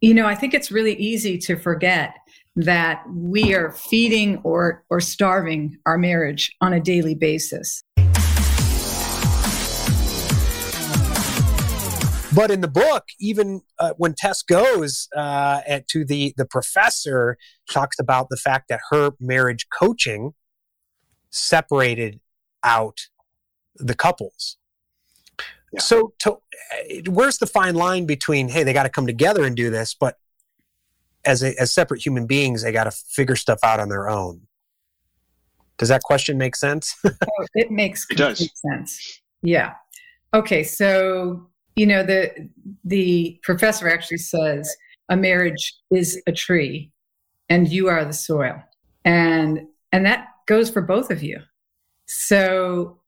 you know, I think it's really easy to forget that we are feeding or, or starving our marriage on a daily basis. But in the book, even uh, when Tess goes uh, at, to the the professor, talks about the fact that her marriage coaching separated out the couples. Yeah. So, to, uh, where's the fine line between hey, they got to come together and do this, but as a, as separate human beings, they got to figure stuff out on their own. Does that question make sense? oh, it makes it does. sense. Yeah. Okay, so you know the the professor actually says a marriage is a tree and you are the soil and and that goes for both of you so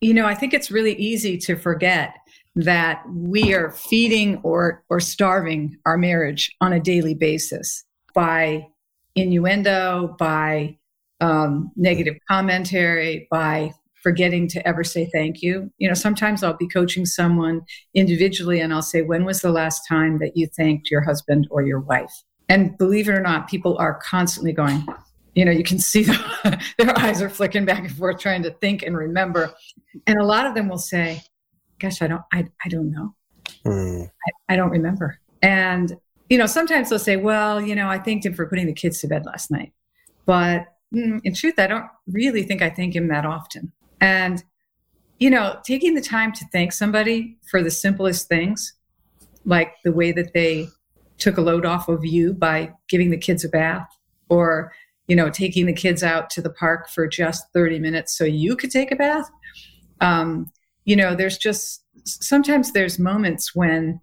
you know i think it's really easy to forget that we are feeding or or starving our marriage on a daily basis by innuendo by um, negative commentary by forgetting to ever say thank you. You know, sometimes I'll be coaching someone individually and I'll say, When was the last time that you thanked your husband or your wife? And believe it or not, people are constantly going, you know, you can see the, their eyes are flicking back and forth trying to think and remember. And a lot of them will say, Gosh, I don't, I, I don't know. Mm. I, I don't remember. And, you know, sometimes they'll say, Well, you know, I thanked him for putting the kids to bed last night. But mm, in truth, I don't really think I thank him that often. And, you know, taking the time to thank somebody for the simplest things, like the way that they took a load off of you by giving the kids a bath or, you know, taking the kids out to the park for just 30 minutes so you could take a bath. Um, you know, there's just sometimes there's moments when,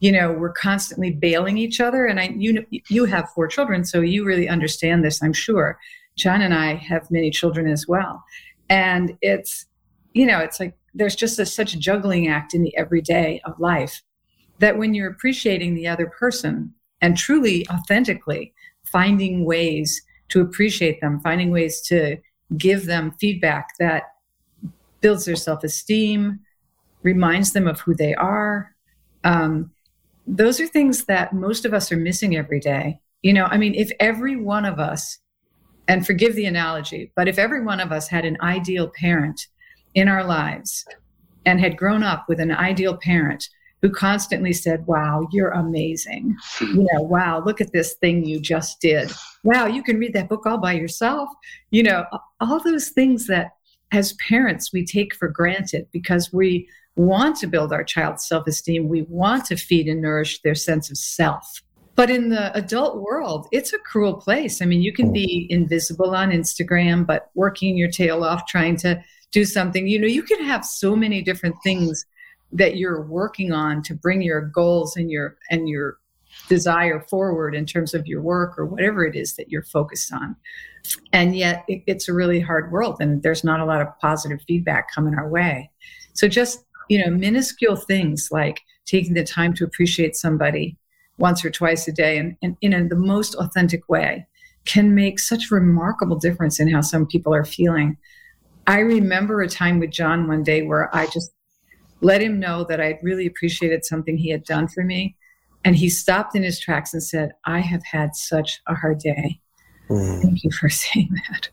you know, we're constantly bailing each other. And I, you, know, you have four children, so you really understand this, I'm sure. John and I have many children as well. And it's, you know, it's like there's just a, such a juggling act in the everyday of life that when you're appreciating the other person and truly authentically finding ways to appreciate them, finding ways to give them feedback that builds their self esteem, reminds them of who they are. Um, those are things that most of us are missing every day. You know, I mean, if every one of us and forgive the analogy, but if every one of us had an ideal parent in our lives and had grown up with an ideal parent who constantly said, Wow, you're amazing. You know, wow, look at this thing you just did. Wow, you can read that book all by yourself. You know, all those things that as parents we take for granted because we want to build our child's self esteem. We want to feed and nourish their sense of self. But in the adult world, it's a cruel place. I mean, you can be invisible on Instagram, but working your tail off trying to do something. You know, you can have so many different things that you're working on to bring your goals and your and your desire forward in terms of your work or whatever it is that you're focused on. And yet it, it's a really hard world and there's not a lot of positive feedback coming our way. So just, you know, minuscule things like taking the time to appreciate somebody once or twice a day and, and in a, the most authentic way can make such a remarkable difference in how some people are feeling. I remember a time with John one day where I just let him know that I really appreciated something he had done for me. And he stopped in his tracks and said, I have had such a hard day. Mm. Thank you for saying that.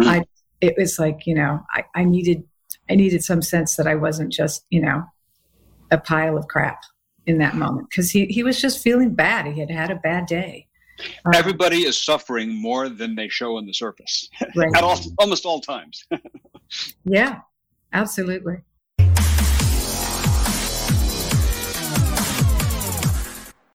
Mm. I it was like, you know, I, I needed I needed some sense that I wasn't just, you know, a pile of crap in that moment because he, he was just feeling bad. He had had a bad day. Um, Everybody is suffering more than they show on the surface right. at all, almost all times. yeah, absolutely.